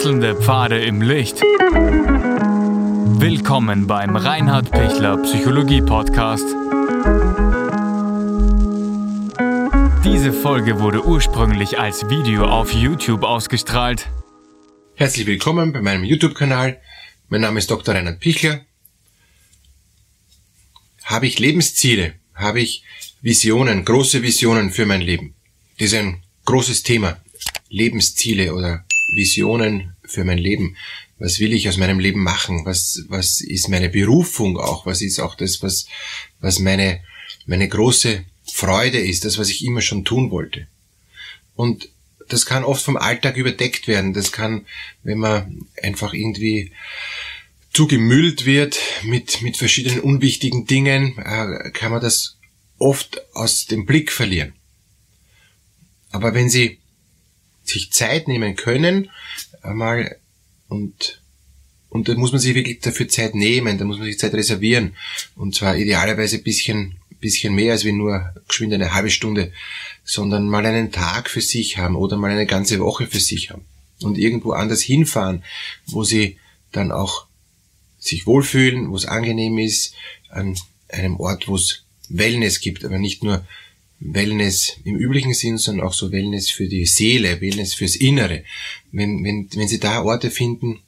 Wechselnde Pfade im Licht. Willkommen beim Reinhard Pichler Psychologie Podcast. Diese Folge wurde ursprünglich als Video auf YouTube ausgestrahlt. Herzlich willkommen bei meinem YouTube-Kanal. Mein Name ist Dr. Reinhard Pichler. Habe ich Lebensziele? Habe ich Visionen, große Visionen für mein Leben? Das ist ein großes Thema. Lebensziele oder Visionen für mein Leben. Was will ich aus meinem Leben machen? Was, was ist meine Berufung auch? Was ist auch das, was, was meine, meine große Freude ist, das, was ich immer schon tun wollte? Und das kann oft vom Alltag überdeckt werden. Das kann, wenn man einfach irgendwie zugemüllt wird mit, mit verschiedenen unwichtigen Dingen, äh, kann man das oft aus dem Blick verlieren. Aber wenn Sie sich Zeit nehmen können, einmal und und da muss man sich wirklich dafür Zeit nehmen, da muss man sich Zeit reservieren. Und zwar idealerweise bisschen bisschen mehr als wie nur geschwind eine halbe Stunde, sondern mal einen Tag für sich haben oder mal eine ganze Woche für sich haben. Und irgendwo anders hinfahren, wo sie dann auch sich wohlfühlen, wo es angenehm ist, an einem Ort, wo es Wellness gibt, aber nicht nur Wellness im üblichen Sinn, sondern auch so Wellness für die Seele, Wellness fürs Innere. Wenn, wenn, wenn Sie da Orte finden,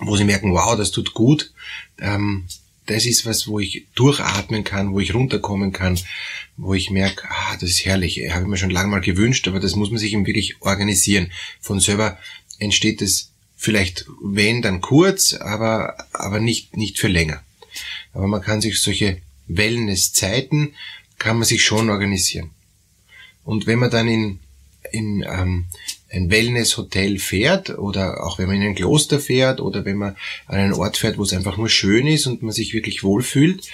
wo Sie merken, wow, das tut gut, ähm, das ist was, wo ich durchatmen kann, wo ich runterkommen kann, wo ich merke, ah, das ist herrlich, habe ich mir schon lange mal gewünscht, aber das muss man sich eben wirklich organisieren. Von selber entsteht es vielleicht, wenn, dann kurz, aber, aber nicht, nicht für länger. Aber man kann sich solche Wellnesszeiten kann man sich schon organisieren. Und wenn man dann in, in ähm, ein Wellness-Hotel fährt oder auch wenn man in ein Kloster fährt oder wenn man an einen Ort fährt, wo es einfach nur schön ist und man sich wirklich wohlfühlt,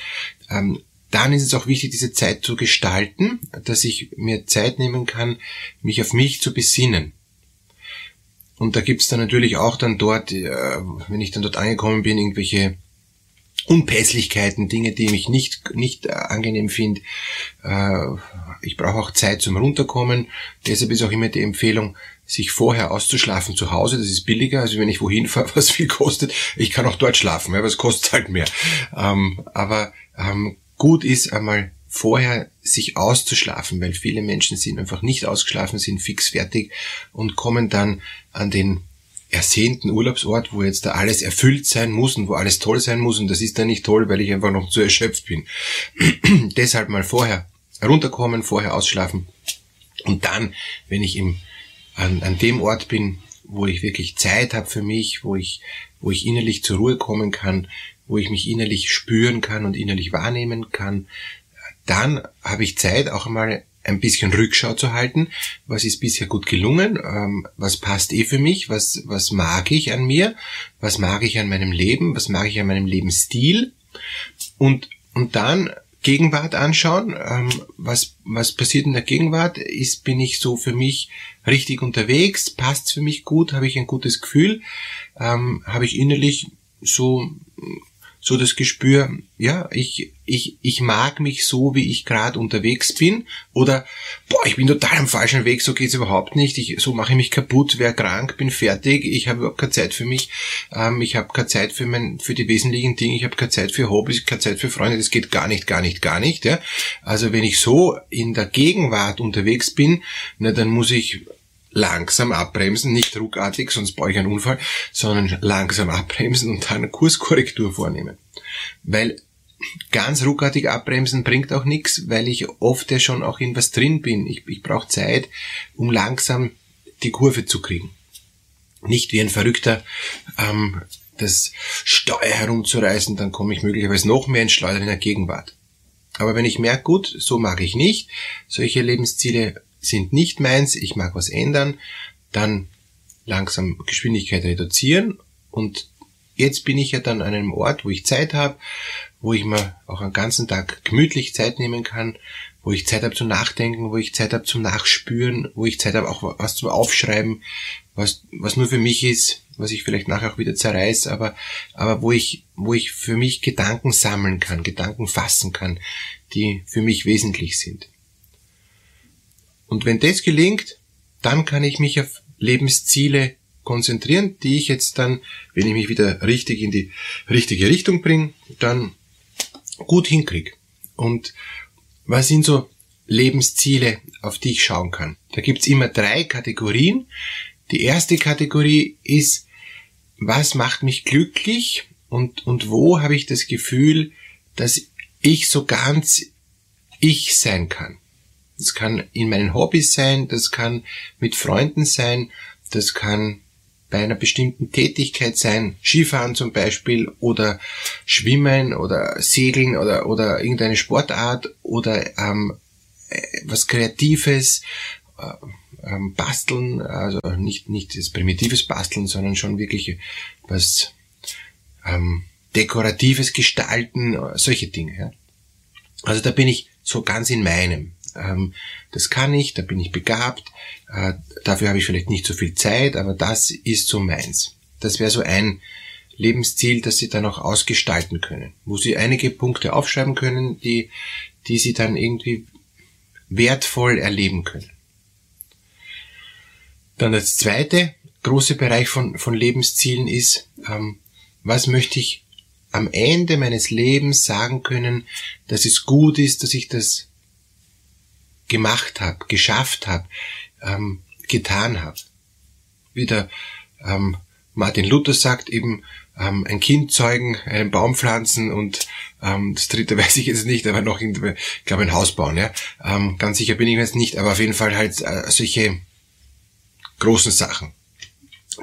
ähm, dann ist es auch wichtig, diese Zeit zu gestalten, dass ich mir Zeit nehmen kann, mich auf mich zu besinnen. Und da gibt's dann natürlich auch dann dort, äh, wenn ich dann dort angekommen bin, irgendwelche Unpässlichkeiten, Dinge, die mich nicht, nicht äh, angenehm finde. Äh, ich brauche auch Zeit zum Runterkommen. Deshalb ist auch immer die Empfehlung, sich vorher auszuschlafen zu Hause. Das ist billiger, als wenn ich wohin fahre, was viel kostet. Ich kann auch dort schlafen, aber es kostet halt mehr. Ähm, aber ähm, gut ist einmal vorher sich auszuschlafen, weil viele Menschen sind einfach nicht ausgeschlafen, sind fix fertig und kommen dann an den ersehnten Urlaubsort, wo jetzt da alles erfüllt sein muss und wo alles toll sein muss und das ist dann nicht toll, weil ich einfach noch zu erschöpft bin. Deshalb mal vorher runterkommen, vorher ausschlafen und dann, wenn ich im, an, an dem Ort bin, wo ich wirklich Zeit habe für mich, wo ich, wo ich innerlich zur Ruhe kommen kann, wo ich mich innerlich spüren kann und innerlich wahrnehmen kann, dann habe ich Zeit, auch einmal ein bisschen Rückschau zu halten, was ist bisher gut gelungen, ähm, was passt eh für mich, was, was mag ich an mir, was mag ich an meinem Leben, was mag ich an meinem Lebensstil? Und, und dann Gegenwart anschauen, ähm, was, was passiert in der Gegenwart, ist, bin ich so für mich richtig unterwegs, passt für mich gut, habe ich ein gutes Gefühl, ähm, habe ich innerlich so so das Gespür, ja, ich, ich, ich mag mich so, wie ich gerade unterwegs bin. Oder, boah, ich bin total am falschen Weg, so geht's überhaupt nicht. Ich, so mache ich mich kaputt, wäre krank, bin fertig, ich habe überhaupt keine Zeit für mich. Ähm, ich habe keine Zeit für, mein, für die wesentlichen Dinge, ich habe keine Zeit für Hobbys, keine Zeit für Freunde. Das geht gar nicht, gar nicht, gar nicht. Ja? Also wenn ich so in der Gegenwart unterwegs bin, na, dann muss ich langsam abbremsen, nicht ruckartig, sonst baue ich einen Unfall, sondern langsam abbremsen und dann eine Kurskorrektur vornehmen. Weil ganz ruckartig abbremsen bringt auch nichts, weil ich oft ja schon auch in was drin bin. Ich, ich brauche Zeit, um langsam die Kurve zu kriegen. Nicht wie ein Verrückter ähm, das Steuer herumzureißen, dann komme ich möglicherweise noch mehr ins Schleudern in der Gegenwart. Aber wenn ich merke, gut, so mag ich nicht, solche Lebensziele sind nicht meins, ich mag was ändern, dann langsam Geschwindigkeit reduzieren und jetzt bin ich ja dann an einem Ort, wo ich Zeit habe, wo ich mir auch einen ganzen Tag gemütlich Zeit nehmen kann, wo ich Zeit habe zum Nachdenken, wo ich Zeit habe zum Nachspüren, wo ich Zeit habe auch was zum Aufschreiben, was, was nur für mich ist, was ich vielleicht nachher auch wieder zerreiß, aber, aber wo ich, wo ich für mich Gedanken sammeln kann, Gedanken fassen kann, die für mich wesentlich sind. Und wenn das gelingt, dann kann ich mich auf Lebensziele konzentrieren, die ich jetzt dann, wenn ich mich wieder richtig in die richtige Richtung bringe, dann gut hinkriege. Und was sind so Lebensziele, auf die ich schauen kann? Da gibt's immer drei Kategorien. Die erste Kategorie ist, was macht mich glücklich und, und wo habe ich das Gefühl, dass ich so ganz ich sein kann. Das kann in meinen Hobbys sein, das kann mit Freunden sein, das kann bei einer bestimmten Tätigkeit sein, Skifahren zum Beispiel oder Schwimmen oder Segeln oder, oder irgendeine Sportart oder ähm, äh, was Kreatives, äh, ähm, Basteln, also nicht, nicht das primitives Basteln, sondern schon wirklich was ähm, Dekoratives gestalten, solche Dinge. Ja. Also da bin ich so ganz in meinem. Ähm, das kann ich, da bin ich begabt, äh, dafür habe ich vielleicht nicht so viel Zeit, aber das ist so meins. Das wäre so ein Lebensziel, das Sie dann auch ausgestalten können, wo Sie einige Punkte aufschreiben können, die, die Sie dann irgendwie wertvoll erleben können. Dann das zweite große Bereich von, von Lebenszielen ist, ähm, was möchte ich am Ende meines Lebens sagen können, dass es gut ist, dass ich das gemacht habe, geschafft habe, ähm, getan habe. Wie der ähm, Martin Luther sagt, eben ähm, ein Kind zeugen, einen Baum pflanzen und ähm, das dritte weiß ich jetzt nicht, aber noch, in, ich glaube, ein Haus bauen. Ja? Ähm, ganz sicher bin ich mir jetzt nicht, aber auf jeden Fall halt äh, solche großen Sachen,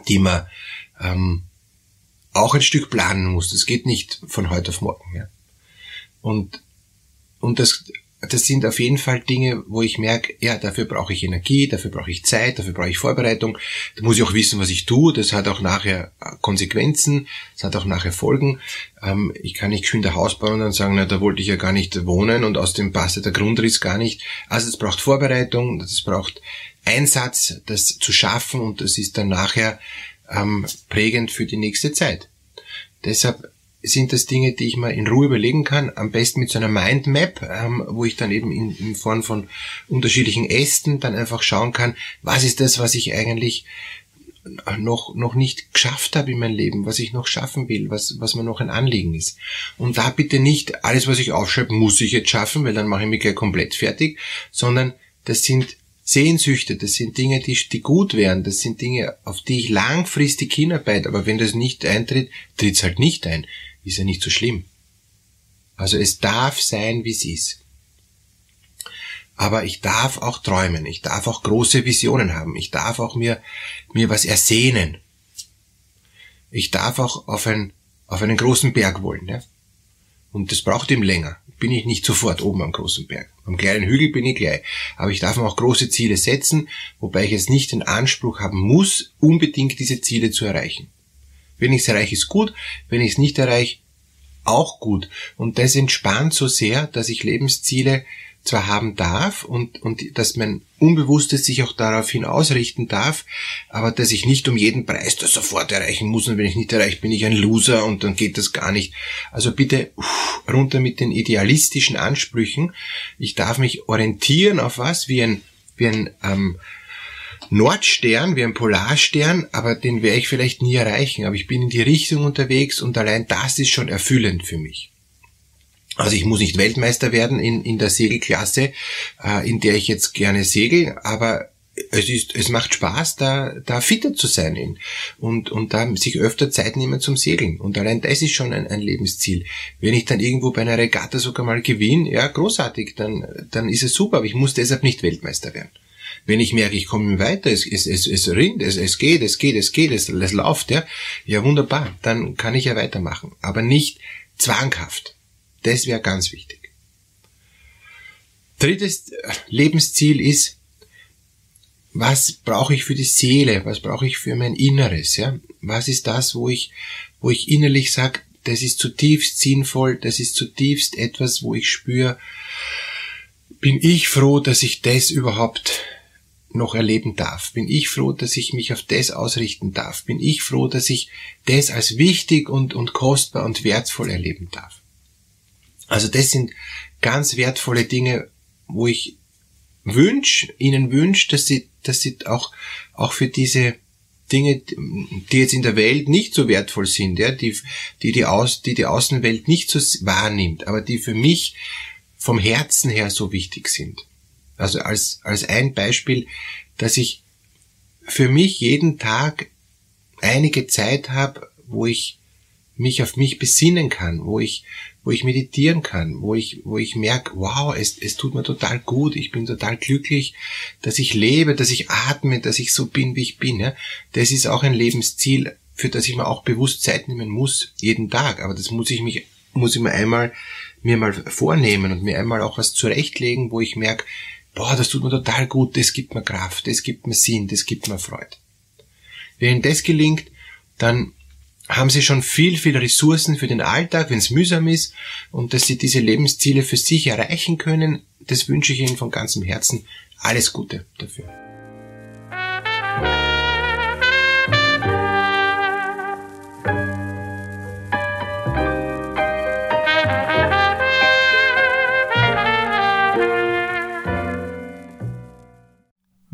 die man ähm, auch ein Stück planen muss. Das geht nicht von heute auf morgen. Ja? Und, und das, das sind auf jeden Fall Dinge, wo ich merke, ja, dafür brauche ich Energie, dafür brauche ich Zeit, dafür brauche ich Vorbereitung. Da muss ich auch wissen, was ich tue. Das hat auch nachher Konsequenzen, das hat auch nachher Folgen. Ähm, ich kann nicht geschwind ein Haus bauen und dann sagen, na, da wollte ich ja gar nicht wohnen und aus dem passte der Grundriss gar nicht. Also es braucht Vorbereitung, es braucht Einsatz, das zu schaffen und das ist dann nachher ähm, prägend für die nächste Zeit. Deshalb sind das Dinge, die ich mir in Ruhe überlegen kann, am besten mit so einer Mindmap, ähm, wo ich dann eben in, in Form von unterschiedlichen Ästen dann einfach schauen kann, was ist das, was ich eigentlich noch, noch nicht geschafft habe in meinem Leben, was ich noch schaffen will, was, was mir noch ein Anliegen ist. Und da bitte nicht alles, was ich aufschreibe, muss ich jetzt schaffen, weil dann mache ich mich gleich komplett fertig, sondern das sind Sehnsüchte, das sind Dinge, die, die gut wären, das sind Dinge, auf die ich langfristig hinarbeite, aber wenn das nicht eintritt, tritt es halt nicht ein. Ist ja nicht so schlimm. Also es darf sein, wie es ist. Aber ich darf auch träumen, ich darf auch große Visionen haben, ich darf auch mir, mir was ersehnen. Ich darf auch auf, ein, auf einen großen Berg wollen. Ja? Und das braucht ihm länger. Bin ich nicht sofort oben am großen Berg. Am kleinen Hügel bin ich gleich. Aber ich darf mir auch große Ziele setzen, wobei ich jetzt nicht den Anspruch haben muss, unbedingt diese Ziele zu erreichen. Wenn ich es erreiche, ist gut. Wenn ich es nicht erreiche, auch gut. Und das entspannt so sehr, dass ich Lebensziele zwar haben darf und, und dass mein Unbewusstes sich auch daraufhin ausrichten darf, aber dass ich nicht um jeden Preis das sofort erreichen muss und wenn ich nicht erreiche, bin ich ein Loser und dann geht das gar nicht. Also bitte uff, runter mit den idealistischen Ansprüchen. Ich darf mich orientieren auf was, wie ein, wie ein ähm, Nordstern, wie ein Polarstern, aber den werde ich vielleicht nie erreichen, aber ich bin in die Richtung unterwegs und allein das ist schon erfüllend für mich. Also ich muss nicht Weltmeister werden in, in der Segelklasse, äh, in der ich jetzt gerne segel, aber es ist, es macht Spaß, da, da fitter zu sein in, und, und da sich öfter Zeit nehmen zum Segeln. Und allein das ist schon ein, ein Lebensziel. Wenn ich dann irgendwo bei einer Regatta sogar mal gewinne, ja, großartig, dann, dann ist es super, aber ich muss deshalb nicht Weltmeister werden. Wenn ich merke, ich komme weiter, es, es, es, es rinnt, es, es geht, es geht, es geht, es, es läuft, ja, ja wunderbar, dann kann ich ja weitermachen. Aber nicht zwanghaft. Das wäre ganz wichtig. Drittes Lebensziel ist, was brauche ich für die Seele? Was brauche ich für mein Inneres? Ja? Was ist das, wo ich, wo ich innerlich sage, das ist zutiefst sinnvoll, das ist zutiefst etwas, wo ich spüre, bin ich froh, dass ich das überhaupt noch erleben darf? Bin ich froh, dass ich mich auf das ausrichten darf? Bin ich froh, dass ich das als wichtig und, und kostbar und wertvoll erleben darf? Also das sind ganz wertvolle Dinge, wo ich wünsch, ihnen wünsche, dass sie, dass sie auch, auch für diese Dinge, die jetzt in der Welt nicht so wertvoll sind, ja, die, die, die, Aus, die die Außenwelt nicht so wahrnimmt, aber die für mich vom Herzen her so wichtig sind. Also als, als ein Beispiel, dass ich für mich jeden Tag einige Zeit habe, wo ich mich auf mich besinnen kann, wo ich, wo ich meditieren kann, wo ich, wo ich merke, wow, es, es tut mir total gut, ich bin total glücklich, dass ich lebe, dass ich atme, dass ich so bin, wie ich bin. Ja? Das ist auch ein Lebensziel, für das ich mir auch bewusst Zeit nehmen muss, jeden Tag. Aber das muss ich mich, muss ich mir einmal, mir mal vornehmen und mir einmal auch was zurechtlegen, wo ich merke, boah, das tut mir total gut, das gibt mir Kraft, das gibt mir Sinn, das gibt mir Freude. Wenn Ihnen das gelingt, dann haben Sie schon viel, viel Ressourcen für den Alltag, wenn es mühsam ist und dass Sie diese Lebensziele für sich erreichen können. Das wünsche ich Ihnen von ganzem Herzen. Alles Gute dafür.